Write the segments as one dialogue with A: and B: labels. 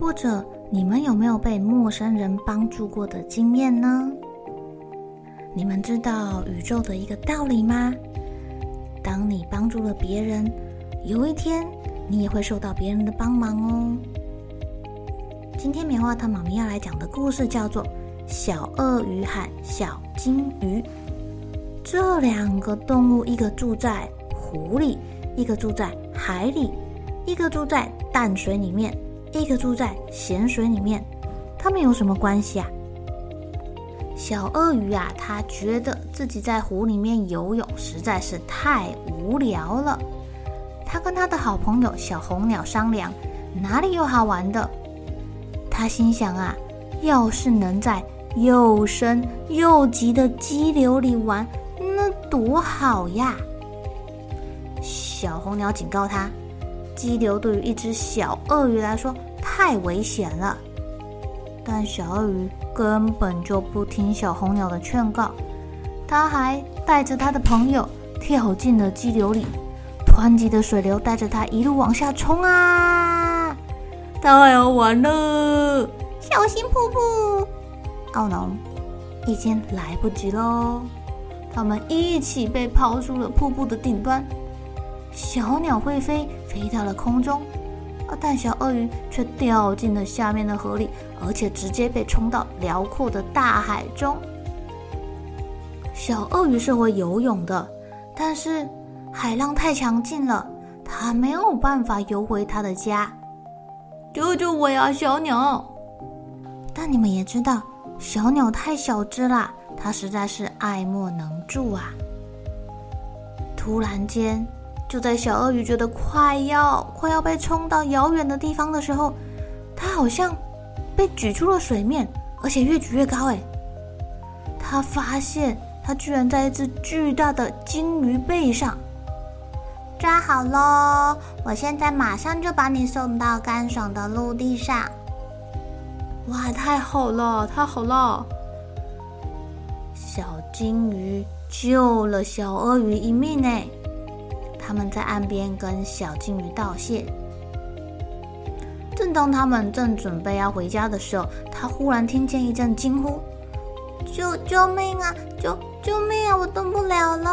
A: 或者你们有没有被陌生人帮助过的经验呢？你们知道宇宙的一个道理吗？当你帮助了别人，有一天你也会受到别人的帮忙哦。今天棉花糖妈咪要来讲的故事叫做《小鳄鱼和小金鱼》。这两个动物，一个住在湖里，一个住在海里，一个住在淡水里面。一个住在咸水里面，他们有什么关系啊？小鳄鱼啊，他觉得自己在湖里面游泳实在是太无聊了。他跟他的好朋友小红鸟商量，哪里有好玩的？他心想啊，要是能在又深又急的激流里玩，那多好呀！小红鸟警告他。激流对于一只小鳄鱼来说太危险了，但小鳄鱼根本就不听小红鸟的劝告，它还带着它的朋友跳进了激流里，湍急的水流带着它一路往下冲啊！太好玩了，小心瀑布！奥农，已经来不及喽，他们一起被抛出了瀑布的顶端。小鸟会飞，飞到了空中，但小鳄鱼却掉进了下面的河里，而且直接被冲到辽阔的大海中。小鳄鱼是会游泳的，但是海浪太强劲了，它没有办法游回它的家。救救我呀，小鸟！但你们也知道，小鸟太小只啦，它实在是爱莫能助啊。突然间。就在小鳄鱼觉得快要快要被冲到遥远的地方的时候，它好像被举出了水面，而且越举越高。哎，它发现它居然在一只巨大的鲸鱼背上。抓好喽！我现在马上就把你送到干爽的陆地上。哇，太好了，太好了！小鲸鱼救了小鳄鱼一命呢。他们在岸边跟小鲸鱼道谢。正当他们正准备要回家的时候，他忽然听见一阵惊呼：“救救命啊！救救命啊！我动不了了！”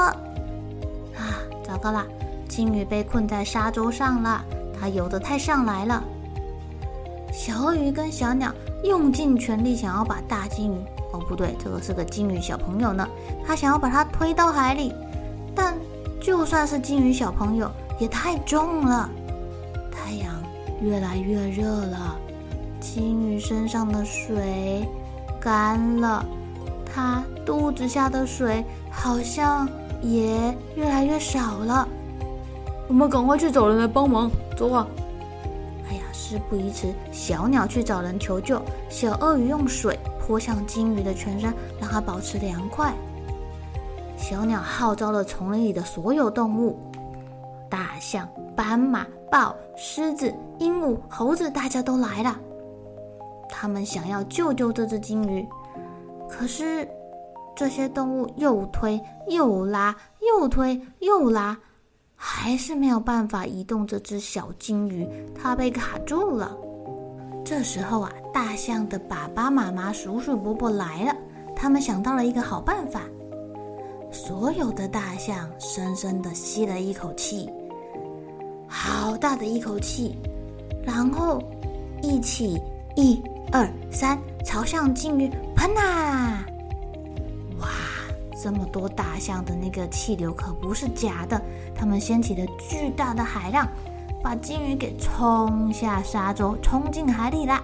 A: 啊，糟糕了！鲸鱼被困在沙洲上了，它游得太上来了。小鳄鱼跟小鸟用尽全力想要把大鲸鱼……哦，不对，这个是个鲸鱼小朋友呢，他想要把它推到海里，就算是金鱼小朋友也太重了，太阳越来越热了，金鱼身上的水干了，它肚子下的水好像也越来越少了。我们赶快去找人来帮忙，走啊！哎呀，事不宜迟，小鸟去找人求救，小鳄鱼用水泼向金鱼的全身，让它保持凉快。小鸟号召了丛林里的所有动物，大象、斑马、豹、狮子、鹦鹉、猴子，大家都来了。他们想要救救这只鲸鱼，可是这些动物又推又拉，又推又拉，还是没有办法移动这只小鲸鱼，它被卡住了。这时候啊，大象的爸爸妈妈、叔叔伯伯来了，他们想到了一个好办法。所有的大象深深的吸了一口气，好大的一口气，然后一起，一二三，朝向鲸鱼喷啊！哇，这么多大象的那个气流可不是假的，他们掀起了巨大的海浪，把鲸鱼给冲下沙洲，冲进海里啦！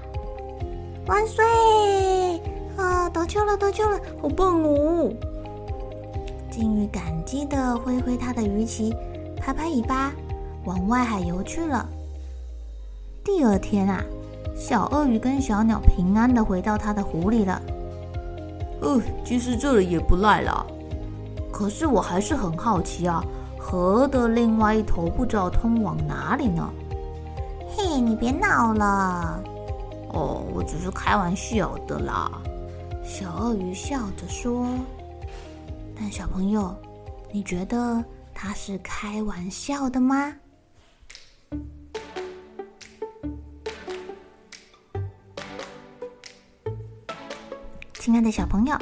A: 万岁！啊，得救了，得救了，好棒哦！鲸鱼感激地挥挥它的鱼鳍，拍拍尾巴，往外海游去了。第二天啊，小鳄鱼跟小鸟平安地回到它的湖里了。
B: 呃，其实这里也不赖啦。
A: 可是我还是很好奇啊，河的另外一头不知道通往哪里呢？嘿，你别闹了。
B: 哦，我只是开玩笑的啦。
A: 小鳄鱼笑着说。但小朋友，你觉得他是开玩笑的吗？亲爱的小朋友，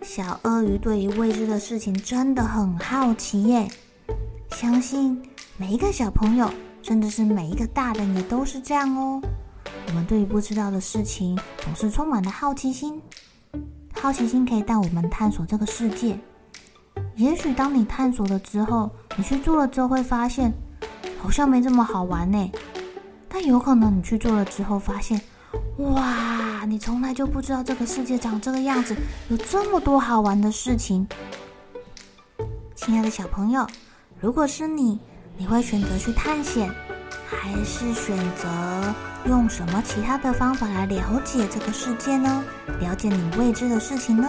A: 小鳄鱼对于未知的事情真的很好奇耶。相信每一个小朋友，甚至是每一个大人也都是这样哦。我们对于不知道的事情总是充满了好奇心，好奇心可以带我们探索这个世界。也许当你探索了之后，你去做了之后会发现，好像没这么好玩呢。但有可能你去做了之后发现，哇，你从来就不知道这个世界长这个样子，有这么多好玩的事情。亲爱的小朋友，如果是你，你会选择去探险，还是选择用什么其他的方法来了解这个世界呢？了解你未知的事情呢？